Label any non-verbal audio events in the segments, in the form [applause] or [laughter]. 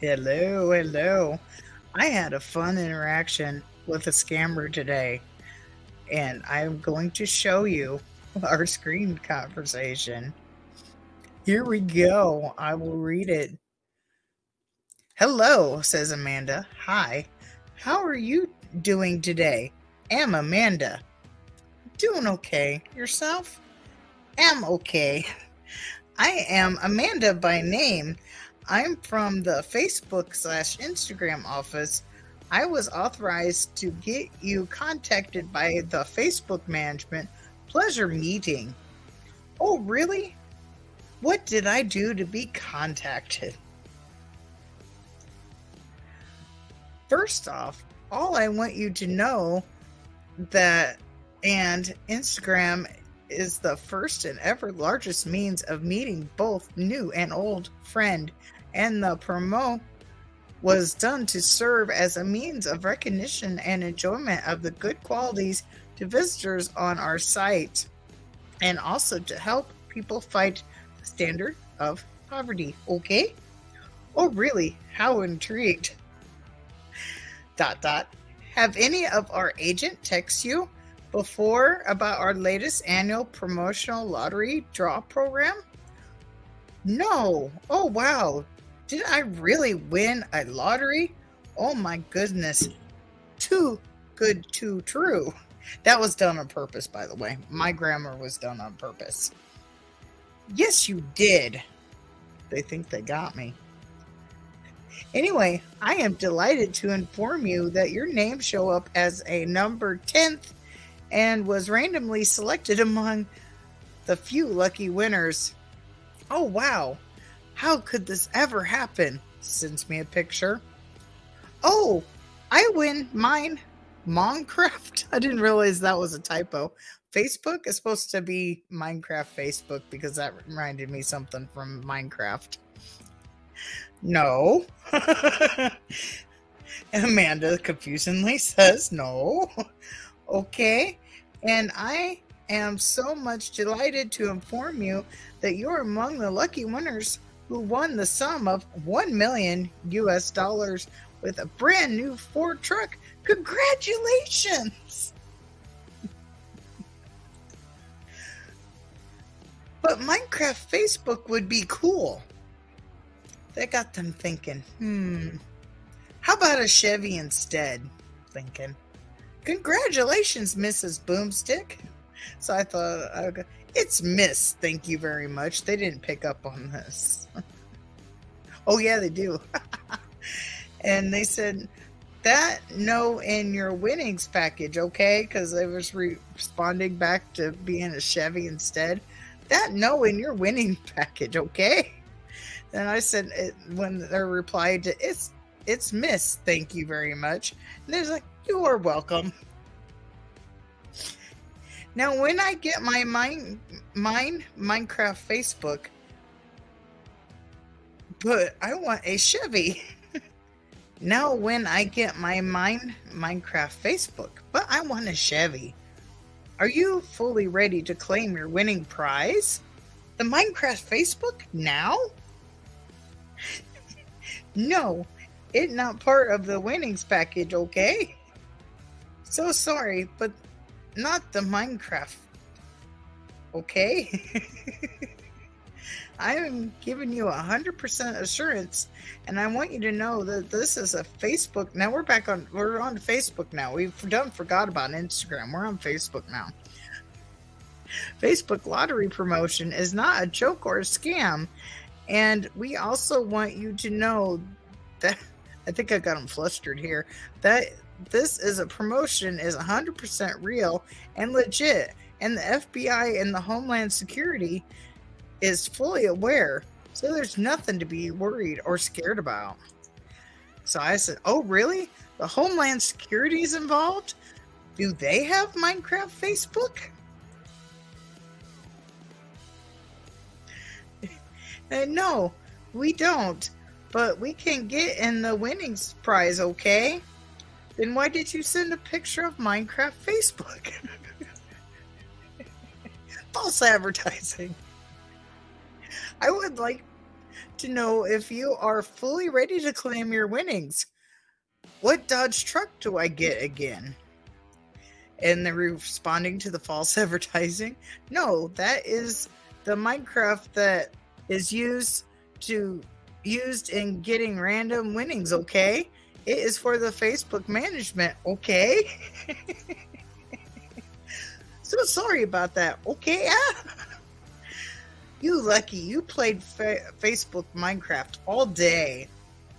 Hello, hello. I had a fun interaction with a scammer today, and I'm going to show you [laughs] our screen conversation. Here we go. I will read it. Hello, says Amanda. Hi. How are you doing today? Am Amanda. Doing okay. Yourself? Am okay. [laughs] I am Amanda by name. I'm from the Facebook slash Instagram office. I was authorized to get you contacted by the Facebook management. Pleasure meeting. Oh, really? What did I do to be contacted? First off, all I want you to know that and Instagram is the first and ever largest means of meeting both new and old friend and the promo was done to serve as a means of recognition and enjoyment of the good qualities to visitors on our site and also to help people fight the standard of poverty okay oh really how intrigued dot dot have any of our agent text you before about our latest annual promotional lottery draw program? No. Oh, wow. Did I really win a lottery? Oh, my goodness. Too good to true. That was done on purpose, by the way. My grammar was done on purpose. Yes, you did. They think they got me. Anyway, I am delighted to inform you that your name show up as a number 10th and was randomly selected among the few lucky winners. Oh, wow. How could this ever happen? Sends me a picture. Oh, I win mine. Minecraft. [laughs] I didn't realize that was a typo. Facebook is supposed to be Minecraft Facebook because that reminded me something from Minecraft. No. [laughs] Amanda confusingly says no. [laughs] Okay. And I am so much delighted to inform you that you're among the lucky winners who won the sum of 1 million US dollars with a brand new Ford truck. Congratulations! [laughs] but Minecraft Facebook would be cool. That got them thinking, hmm, how about a Chevy instead? Thinking. Congratulations, Mrs. Boomstick. So I thought, okay, it's Miss. Thank you very much. They didn't pick up on this. [laughs] oh, yeah, they do. [laughs] and they said, that no in your winnings package, okay? Because I was re- responding back to being a Chevy instead. That no in your winning [laughs] package, okay? Then I said it, when they replied to it's it's Miss, thank you very much. And they're like, you are welcome. Now, when I get my mine, mine Minecraft Facebook, but I want a Chevy. [laughs] now, when I get my mine Minecraft Facebook, but I want a Chevy. Are you fully ready to claim your winning prize? The Minecraft Facebook now? [laughs] no, it's not part of the winnings package, okay? So sorry, but not the Minecraft. Okay? [laughs] I am giving you a hundred percent assurance, and I want you to know that this is a Facebook. Now we're back on. We're on Facebook now. We've done forgot about Instagram. We're on Facebook now. Facebook lottery promotion is not a joke or a scam, and we also want you to know that [laughs] I think I got them flustered here. That this is a promotion is 100% real and legit and the FBI and the Homeland Security is fully aware. So there's nothing to be worried or scared about. So I said, "Oh, really? The Homeland Security is involved? Do they have Minecraft Facebook?" [laughs] and no, we don't. But we can get in the winnings prize, okay? Then why did you send a picture of Minecraft Facebook? [laughs] False advertising. I would like to know if you are fully ready to claim your winnings. What Dodge truck do I get again? And they're responding to the false [laughs] advertising. No, that is the Minecraft that is used to used in getting random winnings, okay? It is for the Facebook management, okay? [laughs] so sorry about that, okay? [laughs] you lucky you played fa- Facebook Minecraft all day.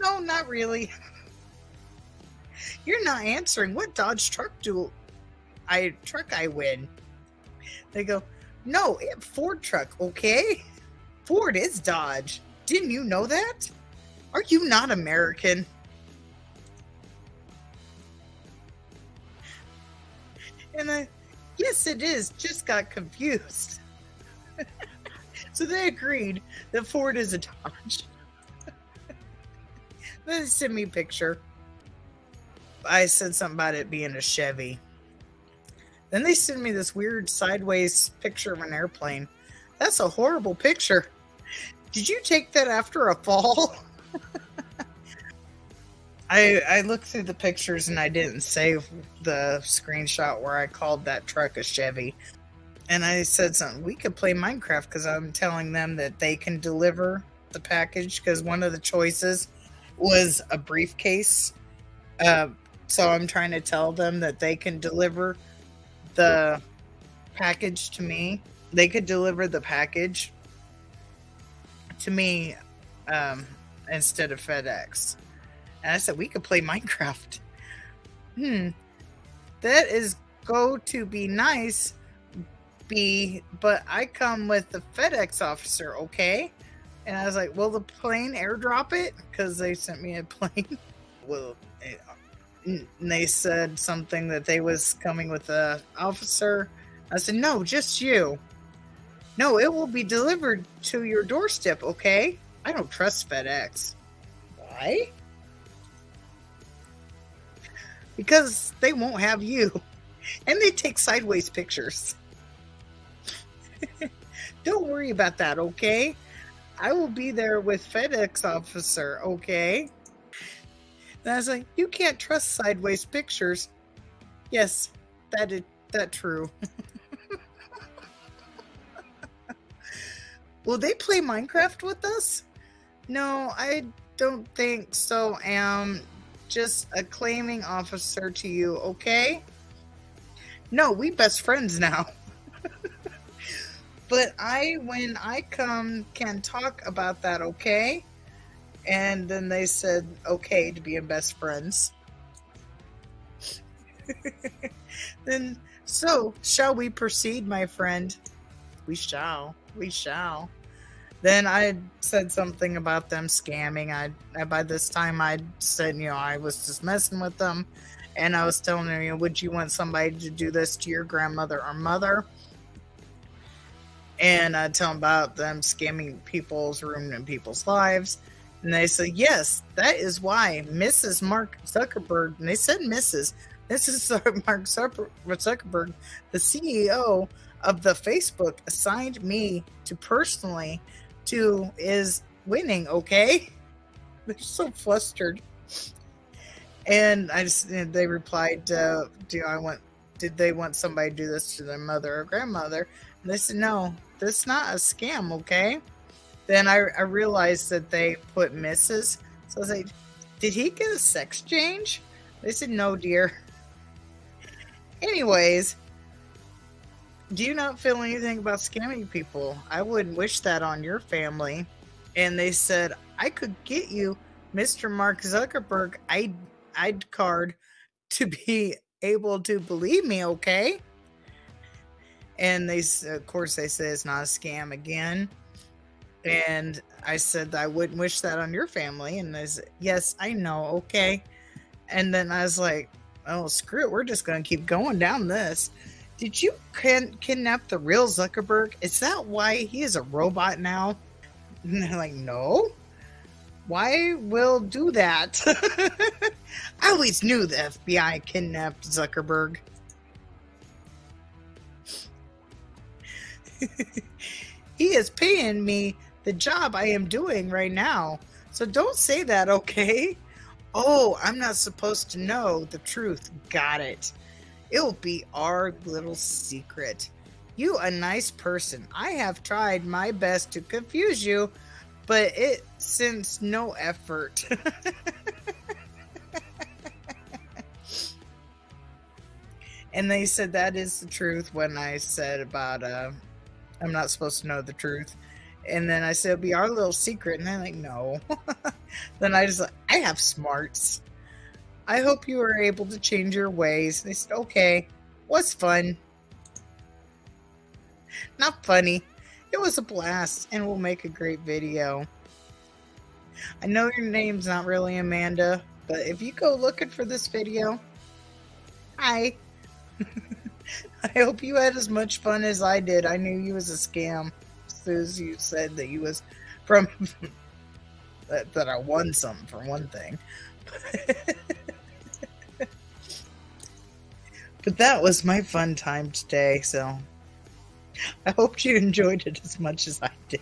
No, not really. [laughs] You're not answering. What Dodge truck do I truck I win? They go, no, Ford truck, okay? Ford is Dodge. Didn't you know that? Are you not American? And I, yes, it is. Just got confused. [laughs] so they agreed that Ford is a Dodge. [laughs] then send me a picture. I said something about it being a Chevy. Then they send me this weird sideways picture of an airplane. That's a horrible picture. Did you take that after a fall? [laughs] I I looked through the pictures and I didn't save the screenshot where I called that truck a Chevy. And I said something. We could play Minecraft because I'm telling them that they can deliver the package because one of the choices was a briefcase. Uh, so I'm trying to tell them that they can deliver the package to me. They could deliver the package to me um, instead of FedEx. And I said, we could play Minecraft. Hmm. That is go to be nice, B, but I come with the FedEx officer, okay? And I was like, will the plane airdrop it? Because they sent me a [laughs] plane. well, and they said something that they was coming with a officer. I said, no, just you. No, it will be delivered to your doorstep, okay? I don't trust FedEx. Why? Because they won't have you. [laughs] And they take sideways pictures. [laughs] don't worry about that, okay? I will be there with FedEx officer, okay? And I was like, you can't trust sideways pictures. Yes, that is that true. [laughs] Will they play Minecraft with us? No, I don't think so. Am just a claiming officer to you, okay? No, we best friends now. [laughs] but I, when I come, can talk about that, okay? And then they said, okay, to be best friends. [laughs] then, so, shall we proceed, my friend? We shall. We shall. Then I said something about them scamming. I, by this time I said, you know, I was just messing with them, and I was telling them, you know, would you want somebody to do this to your grandmother or mother? And I tell them about them scamming people's room and people's lives. And they said, yes, that is why Mrs. Mark Zuckerberg, and they said Mrs. This is Mark Zuckerberg, the CEO of the Facebook, assigned me to personally to is winning, okay? [laughs] They're so flustered. And I just, they replied, uh, do I want, did they want somebody to do this to their mother or grandmother? And they said, no, this is not a scam, okay? Then I, I realized that they put Mrs. So I was like, did he get a sex change? They said, no, dear. [laughs] Anyways, do you not feel anything about scamming people? I wouldn't wish that on your family. And they said, I could get you Mr. Mark Zuckerberg ID, ID card to be able to believe me, okay? And they, of course, they said it's not a scam again. And I said, I wouldn't wish that on your family. And they said, Yes, I know. Okay. And then I was like, Oh, screw it. We're just going to keep going down this. Did you kin- kidnap the real Zuckerberg? Is that why he is a robot now? [laughs] And they're like, No. Why will do that? [laughs] I always knew the FBI kidnapped Zuckerberg. [laughs] he is paying me the job I am doing right now. So don't say that, okay? Oh, I'm not supposed to know the truth. Got it. It'll be our little secret. You a nice person. I have tried my best to confuse you, but it since no effort. [laughs] and they said that is the truth when I said about uh I'm not supposed to know the truth. And then I said it'll be our little secret, and they're like, no. [laughs] then I just I have smarts. I hope you were able to change your ways. They said, okay, was fun. Not funny. It was a blast, and we'll make a great video. I know your name's not really Amanda, but if you go looking for this video, hi. [laughs] I hope you had as much fun as I did. I knew you was a scam as soon as you said that you was from [laughs] that, that I won something for one thing. [laughs] but that was my fun time today, so I hope you enjoyed it as much as I did.